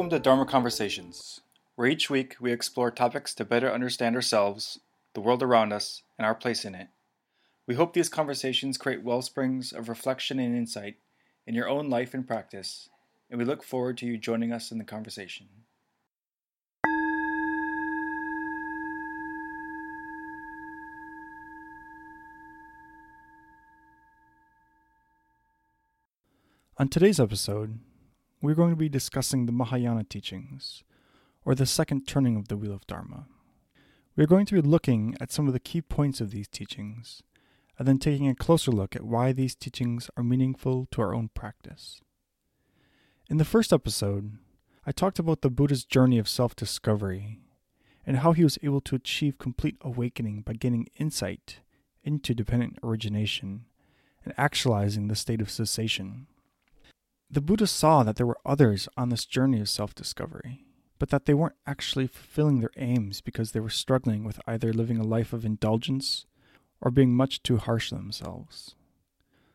Welcome to Dharma Conversations, where each week we explore topics to better understand ourselves, the world around us, and our place in it. We hope these conversations create well springs of reflection and insight in your own life and practice, and we look forward to you joining us in the conversation. On today's episode, we're going to be discussing the Mahayana teachings, or the second turning of the Wheel of Dharma. We're going to be looking at some of the key points of these teachings, and then taking a closer look at why these teachings are meaningful to our own practice. In the first episode, I talked about the Buddha's journey of self discovery and how he was able to achieve complete awakening by gaining insight into dependent origination and actualizing the state of cessation. The Buddha saw that there were others on this journey of self discovery, but that they weren't actually fulfilling their aims because they were struggling with either living a life of indulgence or being much too harsh on themselves.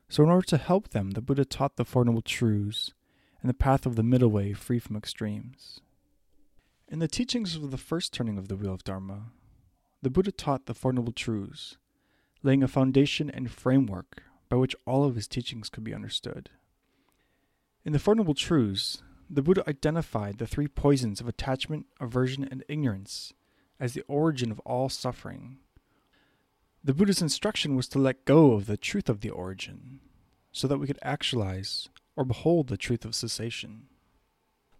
So, in order to help them, the Buddha taught the Four Noble Truths and the path of the middle way free from extremes. In the teachings of the first turning of the Wheel of Dharma, the Buddha taught the Four Noble Truths, laying a foundation and framework by which all of his teachings could be understood. In the Four Noble Truths, the Buddha identified the three poisons of attachment, aversion, and ignorance as the origin of all suffering. The Buddha's instruction was to let go of the truth of the origin, so that we could actualize or behold the truth of cessation.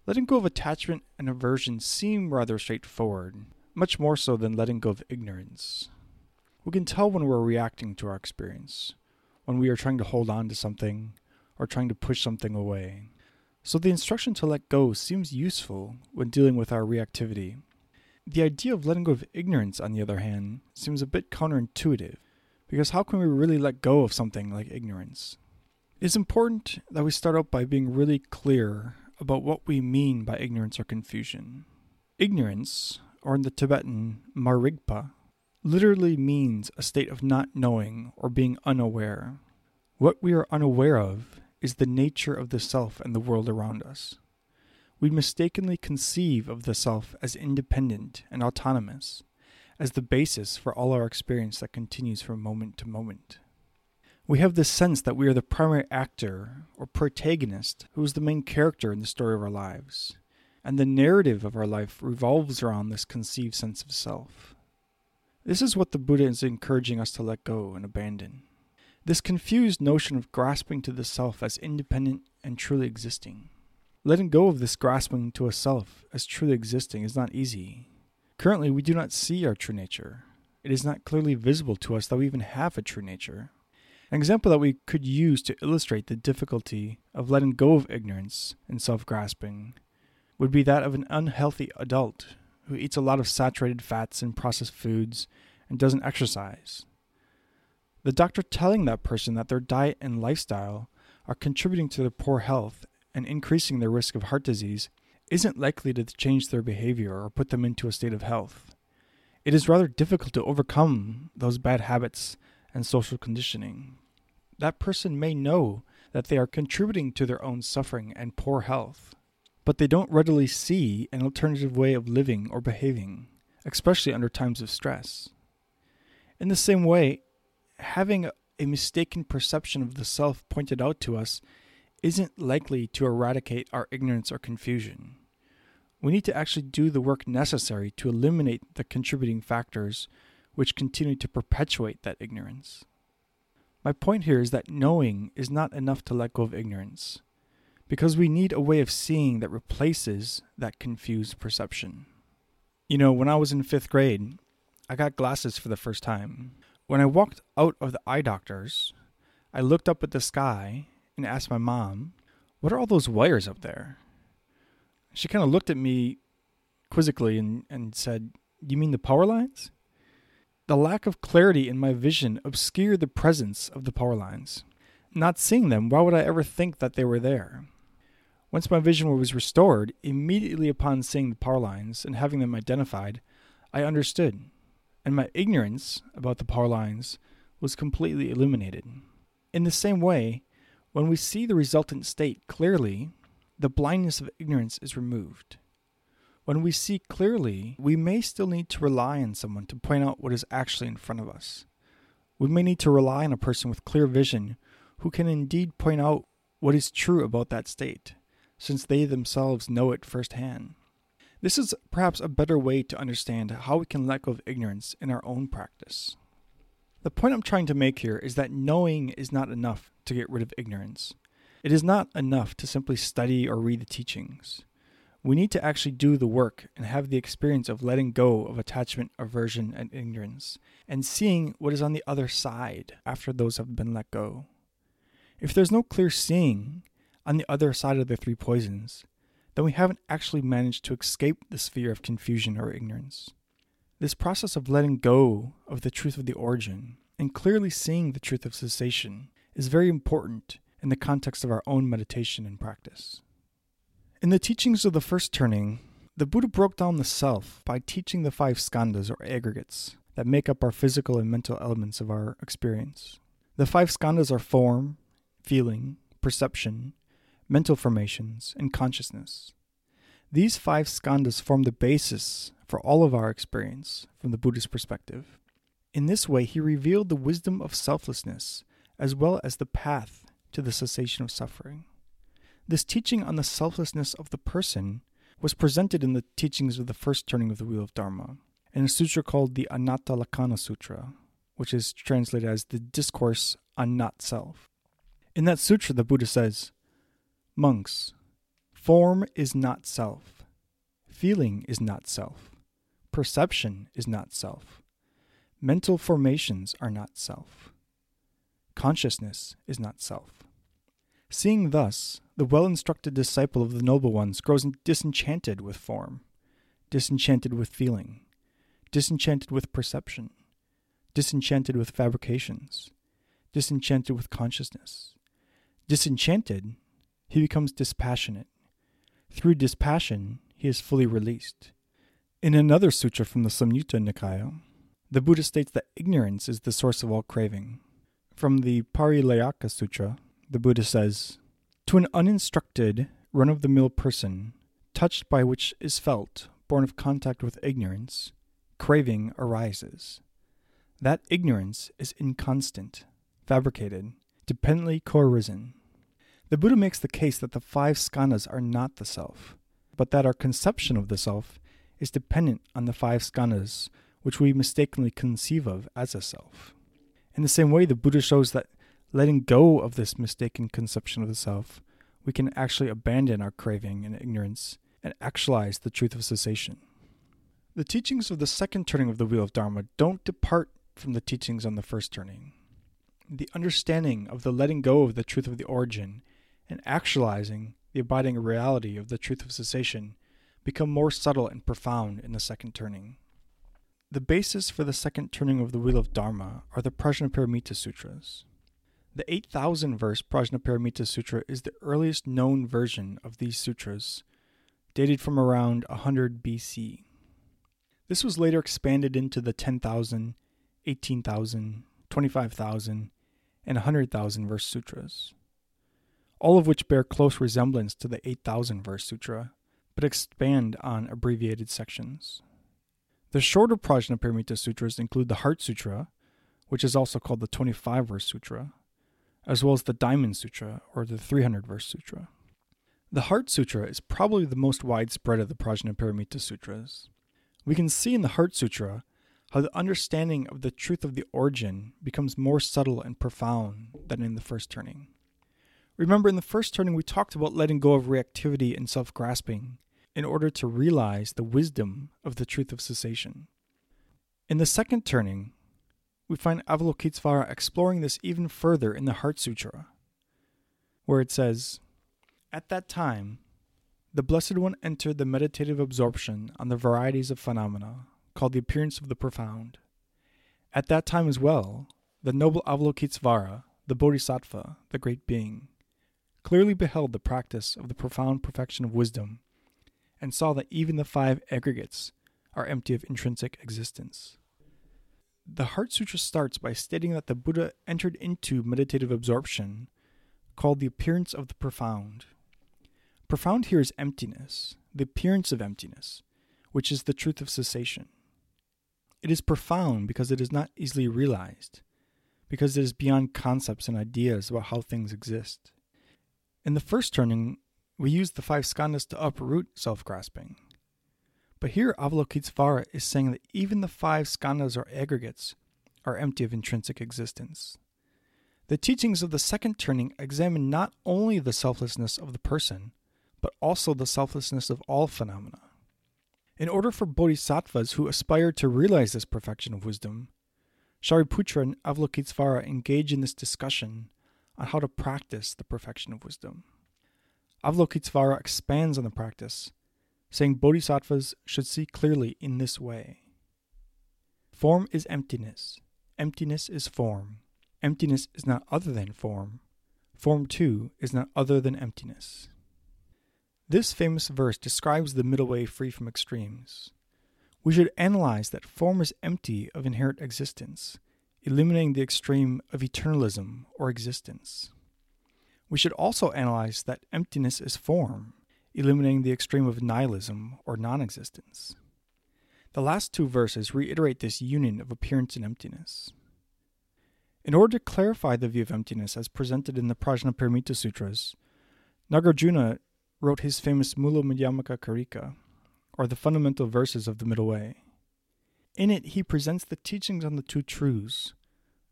Letting go of attachment and aversion seem rather straightforward, much more so than letting go of ignorance. We can tell when we're reacting to our experience, when we are trying to hold on to something, or trying to push something away. So the instruction to let go seems useful when dealing with our reactivity. The idea of letting go of ignorance, on the other hand, seems a bit counterintuitive, because how can we really let go of something like ignorance? It's important that we start out by being really clear about what we mean by ignorance or confusion. Ignorance, or in the Tibetan, marigpa, literally means a state of not knowing or being unaware. What we are unaware of is the nature of the self and the world around us. We mistakenly conceive of the self as independent and autonomous, as the basis for all our experience that continues from moment to moment. We have this sense that we are the primary actor or protagonist who is the main character in the story of our lives, and the narrative of our life revolves around this conceived sense of self. This is what the Buddha is encouraging us to let go and abandon. This confused notion of grasping to the self as independent and truly existing. Letting go of this grasping to a self as truly existing is not easy. Currently, we do not see our true nature. It is not clearly visible to us that we even have a true nature. An example that we could use to illustrate the difficulty of letting go of ignorance and self grasping would be that of an unhealthy adult who eats a lot of saturated fats and processed foods and doesn't exercise. The doctor telling that person that their diet and lifestyle are contributing to their poor health and increasing their risk of heart disease isn't likely to change their behavior or put them into a state of health. It is rather difficult to overcome those bad habits and social conditioning. That person may know that they are contributing to their own suffering and poor health, but they don't readily see an alternative way of living or behaving, especially under times of stress. In the same way, having a mistaken perception of the self pointed out to us isn't likely to eradicate our ignorance or confusion. We need to actually do the work necessary to eliminate the contributing factors which continue to perpetuate that ignorance. My point here is that knowing is not enough to let go of ignorance, because we need a way of seeing that replaces that confused perception. You know, when I was in fifth grade, I got glasses for the first time. When I walked out of the eye doctor's, I looked up at the sky and asked my mom, What are all those wires up there? She kind of looked at me quizzically and, and said, You mean the power lines? The lack of clarity in my vision obscured the presence of the power lines. Not seeing them, why would I ever think that they were there? Once my vision was restored, immediately upon seeing the power lines and having them identified, I understood and my ignorance about the power lines was completely eliminated. In the same way, when we see the resultant state clearly, the blindness of ignorance is removed. When we see clearly, we may still need to rely on someone to point out what is actually in front of us. We may need to rely on a person with clear vision who can indeed point out what is true about that state, since they themselves know it firsthand. This is perhaps a better way to understand how we can let go of ignorance in our own practice. The point I'm trying to make here is that knowing is not enough to get rid of ignorance. It is not enough to simply study or read the teachings. We need to actually do the work and have the experience of letting go of attachment, aversion, and ignorance, and seeing what is on the other side after those have been let go. If there's no clear seeing on the other side of the three poisons, then we haven't actually managed to escape the sphere of confusion or ignorance. This process of letting go of the truth of the origin and clearly seeing the truth of cessation is very important in the context of our own meditation and practice. In the teachings of the first turning, the Buddha broke down the self by teaching the five skandhas or aggregates that make up our physical and mental elements of our experience. The five skandhas are form, feeling, perception, mental formations, and consciousness. These five skandhas form the basis for all of our experience from the Buddhist perspective. In this way, he revealed the wisdom of selflessness as well as the path to the cessation of suffering. This teaching on the selflessness of the person was presented in the teachings of the first turning of the Wheel of Dharma, in a sutra called the Anatta Lakkhana Sutra, which is translated as the Discourse on Not Self. In that sutra, the Buddha says, Monks, form is not self, feeling is not self, perception is not self, mental formations are not self, consciousness is not self. Seeing thus, the well instructed disciple of the noble ones grows disenchanted with form, disenchanted with feeling, disenchanted with perception, disenchanted with fabrications, disenchanted with consciousness. Disenchanted, he becomes dispassionate. Through dispassion, he is fully released. In another sutra from the Samyutta Nikaya, the Buddha states that ignorance is the source of all craving. From the Parilayaka Sutra, the Buddha says, To an uninstructed, run of the mill person, touched by which is felt, born of contact with ignorance, craving arises. That ignorance is inconstant, fabricated, dependently co-arisen. The Buddha makes the case that the five skandhas are not the self, but that our conception of the self is dependent on the five skandhas, which we mistakenly conceive of as a self. In the same way, the Buddha shows that letting go of this mistaken conception of the self, we can actually abandon our craving and ignorance and actualize the truth of cessation. The teachings of the second turning of the wheel of Dharma don't depart from the teachings on the first turning. The understanding of the letting go of the truth of the origin and actualizing the abiding reality of the truth of cessation become more subtle and profound in the second turning. The basis for the second turning of the wheel of Dharma are the Prajnaparamita Sutras. The 8000 verse Prajnaparamita Sutra is the earliest known version of these sutras, dated from around 100 BC. This was later expanded into the 10,000, 18,000, 25,000, and 100,000 verse sutras, all of which bear close resemblance to the 8,000 verse sutra, but expand on abbreviated sections. The shorter Prajnaparamita sutras include the Heart Sutra, which is also called the 25 verse sutra, as well as the Diamond Sutra or the 300 verse sutra. The Heart Sutra is probably the most widespread of the Prajnaparamita sutras. We can see in the Heart Sutra how the understanding of the truth of the origin becomes more subtle and profound than in the first turning. Remember, in the first turning, we talked about letting go of reactivity and self grasping in order to realize the wisdom of the truth of cessation. In the second turning, we find Avalokitesvara exploring this even further in the Heart Sutra, where it says, At that time, the Blessed One entered the meditative absorption on the varieties of phenomena, called the appearance of the profound. At that time as well, the noble Avalokitesvara, the Bodhisattva, the great being, clearly beheld the practice of the profound perfection of wisdom, and saw that even the five aggregates are empty of intrinsic existence. The Heart Sutra starts by stating that the Buddha entered into meditative absorption, called the appearance of the profound. Profound here is emptiness, the appearance of emptiness, which is the truth of cessation. It is profound because it is not easily realized, because it is beyond concepts and ideas about how things exist. In the first turning, we use the five skandhas to uproot self grasping. But here Avalokitesvara is saying that even the five skandhas or aggregates are empty of intrinsic existence. The teachings of the second turning examine not only the selflessness of the person, but also the selflessness of all phenomena. In order for bodhisattvas who aspire to realize this perfection of wisdom, Shariputra and Avalokitesvara engage in this discussion on how to practice the perfection of wisdom. Avalokitesvara expands on the practice, saying bodhisattvas should see clearly in this way. Form is emptiness. Emptiness is form. Emptiness is not other than form. Form, too, is not other than emptiness. This famous verse describes the middle way free from extremes. We should analyze that form is empty of inherent existence, eliminating the extreme of eternalism or existence. We should also analyze that emptiness is form, eliminating the extreme of nihilism or non existence. The last two verses reiterate this union of appearance and emptiness. In order to clarify the view of emptiness as presented in the Prajnaparamita Sutras, Nagarjuna wrote his famous Mula Madhyamaka Karika, or the fundamental verses of the Middle Way. In it, he presents the teachings on the two truths,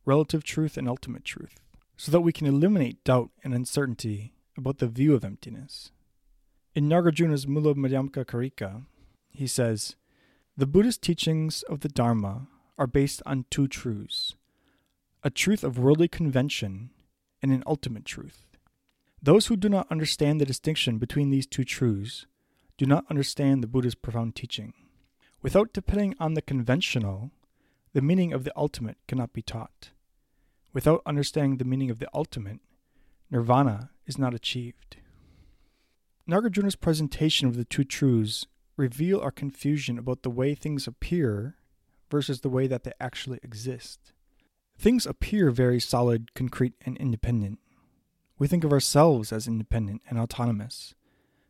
relative truth and ultimate truth, so that we can eliminate doubt and uncertainty about the view of emptiness. In Nagarjuna's Mula Madhyamaka Karika, he says, The Buddhist teachings of the Dharma are based on two truths a truth of worldly convention and an ultimate truth. Those who do not understand the distinction between these two truths do not understand the Buddha's profound teaching. Without depending on the conventional, the meaning of the ultimate cannot be taught. Without understanding the meaning of the ultimate, nirvana is not achieved. Nagarjuna's presentation of the two truths reveal our confusion about the way things appear versus the way that they actually exist. Things appear very solid, concrete, and independent. We think of ourselves as independent and autonomous.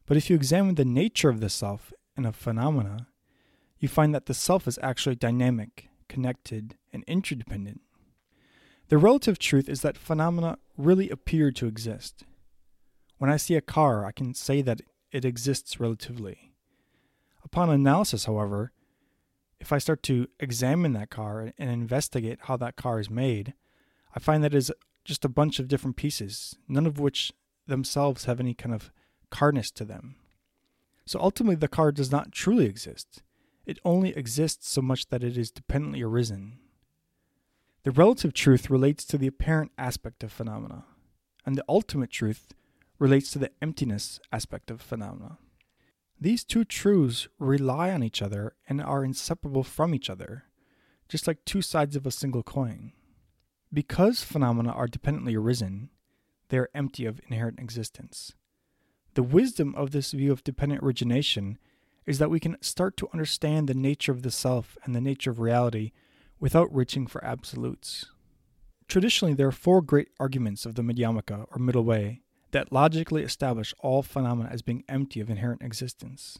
But if you examine the nature of the self and of phenomena, you find that the self is actually dynamic, connected, and interdependent. The relative truth is that phenomena really appear to exist. When I see a car, I can say that it exists relatively. Upon analysis, however, if I start to examine that car and investigate how that car is made, I find that it is just a bunch of different pieces, none of which themselves have any kind of carness to them. So ultimately, the car does not truly exist. It only exists so much that it is dependently arisen. The relative truth relates to the apparent aspect of phenomena, and the ultimate truth relates to the emptiness aspect of phenomena. These two truths rely on each other and are inseparable from each other, just like two sides of a single coin. Because phenomena are dependently arisen, they are empty of inherent existence. The wisdom of this view of dependent origination is that we can start to understand the nature of the self and the nature of reality without reaching for absolutes. Traditionally, there are four great arguments of the Madhyamaka, or middle way, that logically establish all phenomena as being empty of inherent existence.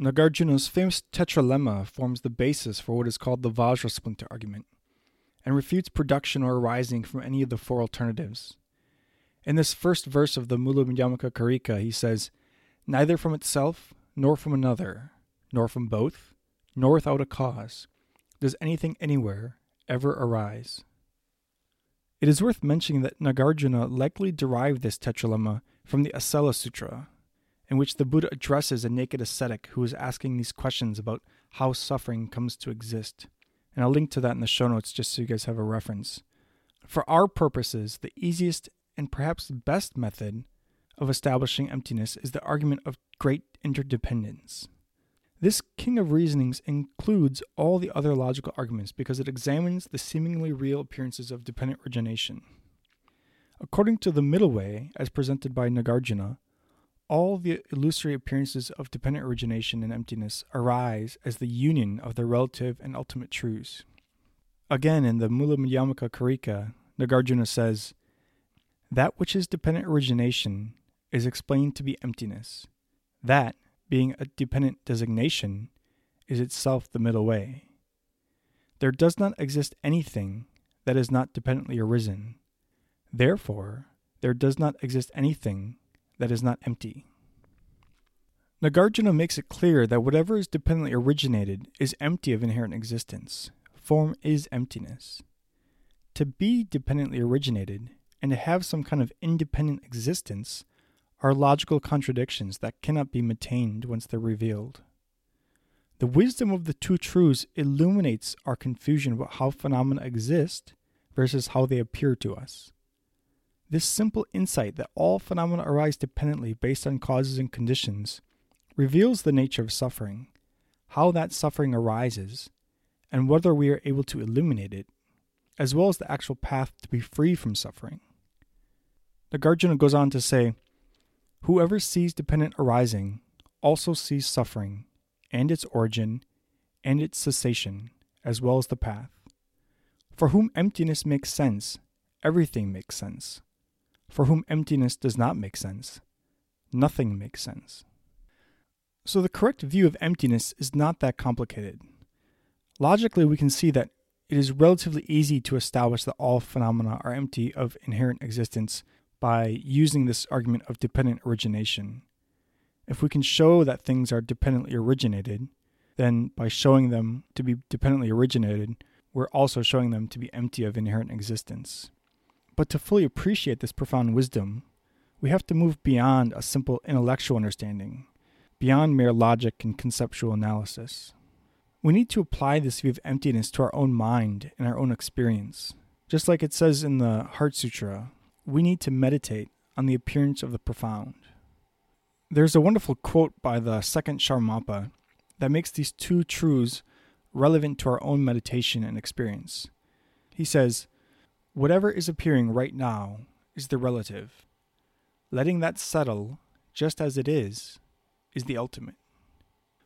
Nagarjuna's famous tetralemma forms the basis for what is called the Vajra splinter argument and refutes production or arising from any of the four alternatives. In this first verse of the Mula Madhyamaka Karika, he says, Neither from itself, nor from another, nor from both, nor without a cause, does anything anywhere ever arise. It is worth mentioning that Nagarjuna likely derived this tetralemma from the Acela Sutra, in which the Buddha addresses a naked ascetic who is asking these questions about how suffering comes to exist and I'll link to that in the show notes just so you guys have a reference. For our purposes, the easiest and perhaps best method of establishing emptiness is the argument of great interdependence. This king of reasonings includes all the other logical arguments because it examines the seemingly real appearances of dependent origination. According to the middle way, as presented by Nagarjuna, all the illusory appearances of dependent origination and emptiness arise as the union of their relative and ultimate truths. Again, in the Mula Madhyamaka Karika, Nagarjuna says, That which is dependent origination is explained to be emptiness. That, being a dependent designation, is itself the middle way. There does not exist anything that is not dependently arisen. Therefore, there does not exist anything that is not empty. Nagarjuna makes it clear that whatever is dependently originated is empty of inherent existence. Form is emptiness. To be dependently originated and to have some kind of independent existence are logical contradictions that cannot be maintained once they're revealed. The wisdom of the two truths illuminates our confusion about how phenomena exist versus how they appear to us. This simple insight that all phenomena arise dependently based on causes and conditions reveals the nature of suffering, how that suffering arises, and whether we are able to eliminate it, as well as the actual path to be free from suffering. Nagarjuna goes on to say, Whoever sees dependent arising also sees suffering and its origin and its cessation, as well as the path. For whom emptiness makes sense, everything makes sense. For whom emptiness does not make sense, nothing makes sense. So the correct view of emptiness is not that complicated. Logically, we can see that it is relatively easy to establish that all phenomena are empty of inherent existence by using this argument of dependent origination. If we can show that things are dependently originated, then by showing them to be dependently originated, we're also showing them to be empty of inherent existence. But to fully appreciate this profound wisdom, we have to move beyond a simple intellectual understanding, beyond mere logic and conceptual analysis. We need to apply this view of emptiness to our own mind and our own experience. Just like it says in the Heart Sutra, we need to meditate on the appearance of the profound. There's a wonderful quote by the second Shamarpa that makes these two truths relevant to our own meditation and experience. He says, Whatever is appearing right now is the relative. Letting that settle just as it is is the ultimate.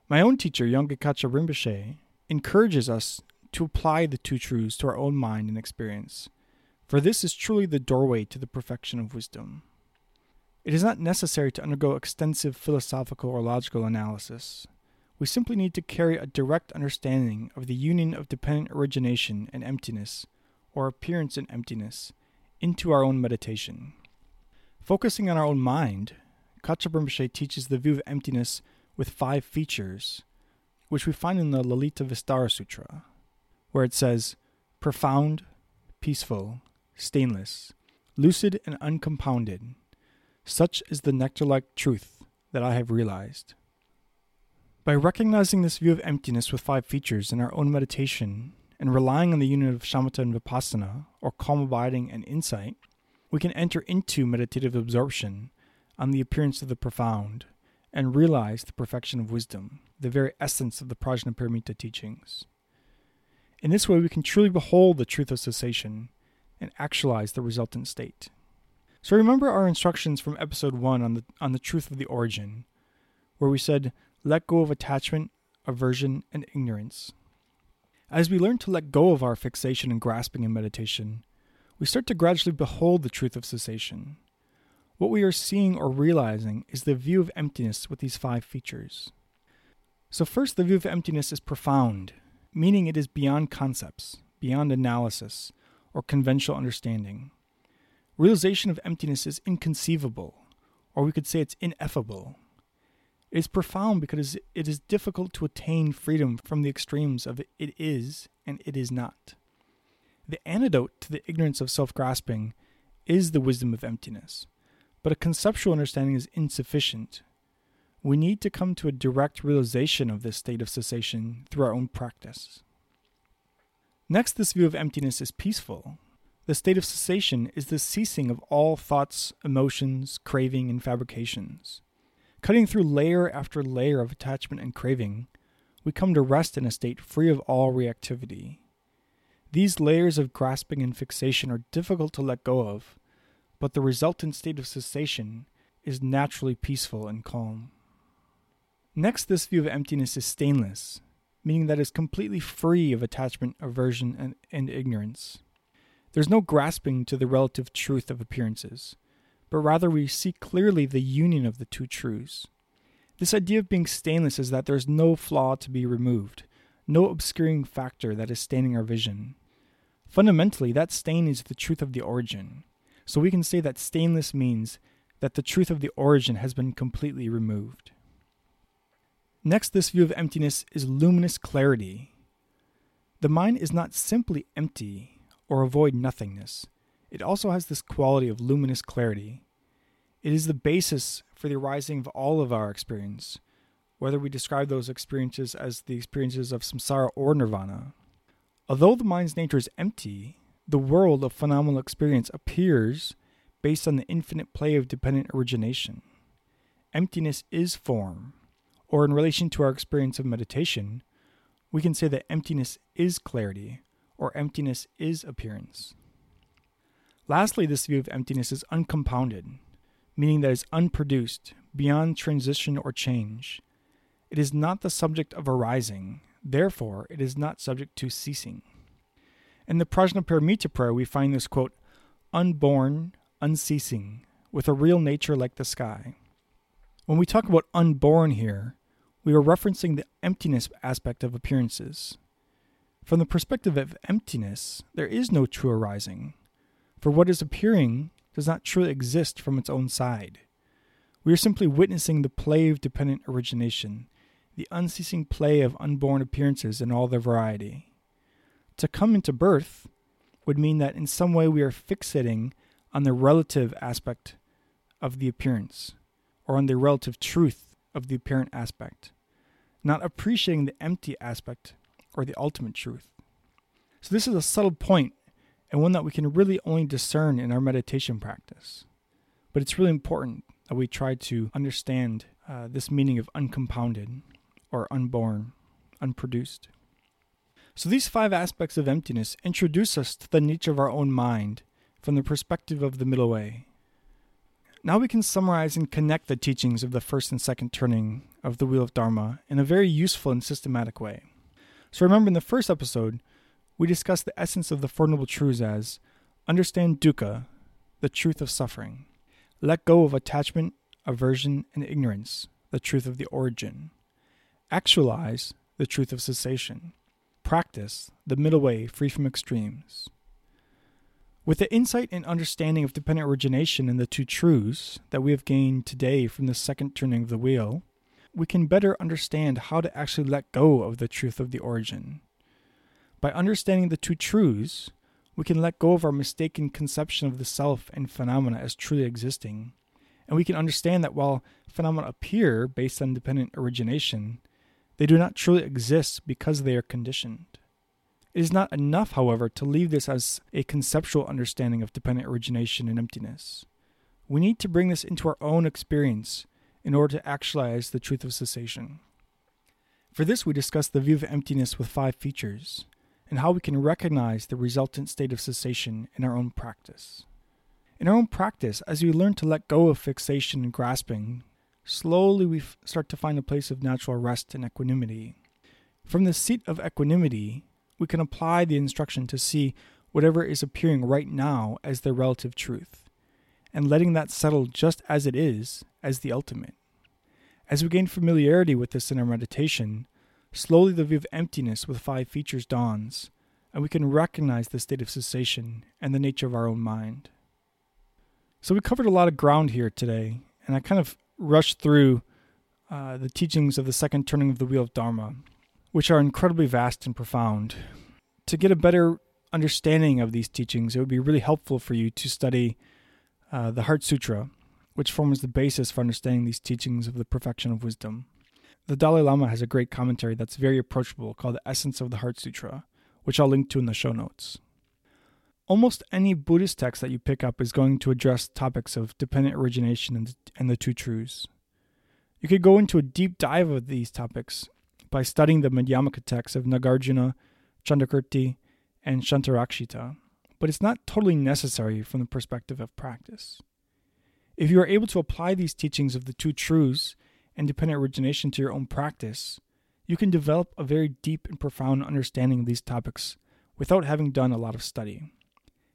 My own teacher, Yongekacha Rinpoche, encourages us to apply the two truths to our own mind and experience, for this is truly the doorway to the perfection of wisdom. It is not necessary to undergo extensive philosophical or logical analysis. We simply need to carry a direct understanding of the union of dependent origination and emptiness, or appearance and emptiness, into our own meditation. Focusing on our own mind, Kacha Rinpoche teaches the view of emptiness with five features, which we find in the Lalita Vistara Sutra, where it says, profound, peaceful, stainless, lucid, and uncompounded such is the nectar like truth that I have realized. By recognizing this view of emptiness with five features in our own meditation and relying on the union of shamatha and vipassana, or calm abiding and insight, we can enter into meditative absorption on the appearance of the profound and realize the perfection of wisdom, the very essence of the Prajnaparamita teachings. In this way, we can truly behold the truth of cessation and actualize the resultant state. So remember our instructions from episode 1 on the on the truth of the origin, where we said let go of attachment, aversion, and ignorance. As we learn to let go of our fixation and grasping in meditation, we start to gradually behold the truth of cessation. What we are seeing or realizing is the view of emptiness with these five features. So, first, the view of emptiness is profound, meaning it is beyond concepts, beyond analysis, or conventional understanding. Realization of emptiness is inconceivable, or we could say it's ineffable. It is profound because it is difficult to attain freedom from the extremes of it is and it is not. The antidote to the ignorance of self grasping is the wisdom of emptiness, but a conceptual understanding is insufficient. We need to come to a direct realization of this state of cessation through our own practice. Next, this view of emptiness is peaceful. The state of cessation is the ceasing of all thoughts, emotions, craving, and fabrications. Cutting through layer after layer of attachment and craving, we come to rest in a state free of all reactivity. These layers of grasping and fixation are difficult to let go of, but the resultant state of cessation is naturally peaceful and calm. Next, this view of emptiness is stainless, meaning that is completely free of attachment, aversion, and, and ignorance. There's no grasping to the relative truth of appearances, but rather we see clearly the union of the two truths. This idea of being stainless is that there is no flaw to be removed, no obscuring factor that is staining our vision. Fundamentally, that stain is the truth of the origin. So we can say that stainless means that the truth of the origin has been completely removed. Next, this view of emptiness is luminous clarity. The mind is not simply empty or avoid nothingness, it also has this quality of luminous clarity. It is the basis for the arising of all of our experience, whether we describe those experiences as the experiences of samsara or nirvana. Although the mind's nature is empty, the world of phenomenal experience appears based on the infinite play of dependent origination. Emptiness is form, or in relation to our experience of meditation, we can say that emptiness is clarity, or emptiness is appearance. Lastly, this view of emptiness is uncompounded, meaning that it's unproduced, beyond transition or change. It is not the subject of arising, therefore, it is not subject to ceasing. In the Prajnaparamita prayer, we find this quote, unborn, unceasing, with a real nature like the sky. When we talk about unborn here, we are referencing the emptiness aspect of appearances. From the perspective of emptiness, there is no true arising, for what is appearing does not truly exist from its own side. We are simply witnessing the play of dependent origination, the unceasing play of unborn appearances in all their variety. To come into birth would mean that in some way we are fixating on the relative aspect of the appearance, or on the relative truth of the apparent aspect, not appreciating the empty aspect or the ultimate truth. So, this is a subtle point and one that we can really only discern in our meditation practice. But it's really important that we try to understand uh, this meaning of uncompounded or unborn, unproduced. So, these five aspects of emptiness introduce us to the nature of our own mind from the perspective of the middle way. Now we can summarize and connect the teachings of the first and second turning of the Wheel of Dharma in a very useful and systematic way. So remember in the first episode, we discussed the essence of the Four Noble Truths as understand dukkha, the truth of suffering, let go of attachment, aversion, and ignorance, the truth of the origin, actualize the truth of cessation, practice the middle way free from extremes. With the insight and understanding of dependent origination and the two truths that we have gained today from the second turning of the wheel, we can better understand how to actually let go of the truth of the origin. By understanding the two truths, we can let go of our mistaken conception of the self and phenomena as truly existing. And we can understand that while phenomena appear based on dependent origination, they do not truly exist because they are conditioned. It is not enough, however, to leave this as a conceptual understanding of dependent origination and emptiness. We need to bring this into our own experience in order to actualize the truth of cessation. For this, we discuss the view of emptiness with five features, and how we can recognize the resultant state of cessation in our own practice. In our own practice, as we learn to let go of fixation and grasping, slowly we f- start to find a place of natural rest and equanimity. From the seat of equanimity, we can apply the instruction to see whatever is appearing right now as the relative truth, and letting that settle just as it is as the ultimate. As we gain familiarity with this in our meditation, slowly the view of emptiness with five features dawns, and we can recognize the state of cessation and the nature of our own mind. So, we covered a lot of ground here today, and I kind of rushed through uh, the teachings of the second turning of the wheel of Dharma which are incredibly vast and profound. To get a better understanding of these teachings, it would be really helpful for you to study uh, the Heart Sutra, which forms the basis for understanding these teachings of the perfection of wisdom. The Dalai Lama has a great commentary that's very approachable called The Essence of the Heart Sutra, which I'll link to in the show notes. Almost any Buddhist text that you pick up is going to address topics of dependent origination and, and the two truths. You could go into a deep dive of these topics by studying the Madhyamaka texts of Nagarjuna, Chandrakirti, and Shantarakshita, but it's not totally necessary from the perspective of practice. If you are able to apply these teachings of the two truths and dependent origination to your own practice, you can develop a very deep and profound understanding of these topics without having done a lot of study.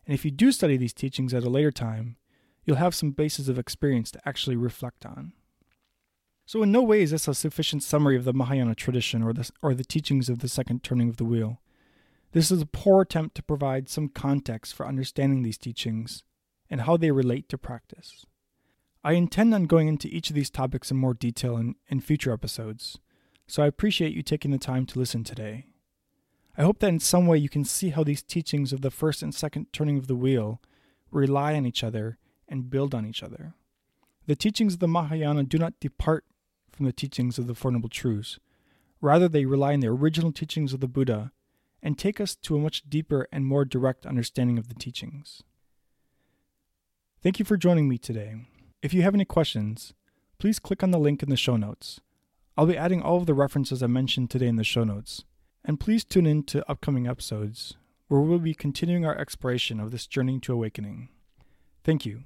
And if you do study these teachings at a later time, you'll have some basis of experience to actually reflect on. So, in no way is this a sufficient summary of the Mahayana tradition or the, or the teachings of the second turning of the wheel. This is a poor attempt to provide some context for understanding these teachings and how they relate to practice. I intend on going into each of these topics in more detail in, in future episodes, so I appreciate you taking the time to listen today. I hope that in some way you can see how these teachings of the first and second turning of the wheel rely on each other and build on each other. The teachings of the Mahayana do not depart from the teachings of the Four Noble Truths. Rather, they rely on the original teachings of the Buddha and take us to a much deeper and more direct understanding of the teachings. Thank you for joining me today. If you have any questions, please click on the link in the show notes. I'll be adding all of the references I mentioned today in the show notes. And please tune in to upcoming episodes where we'll be continuing our exploration of this journey to awakening. Thank you.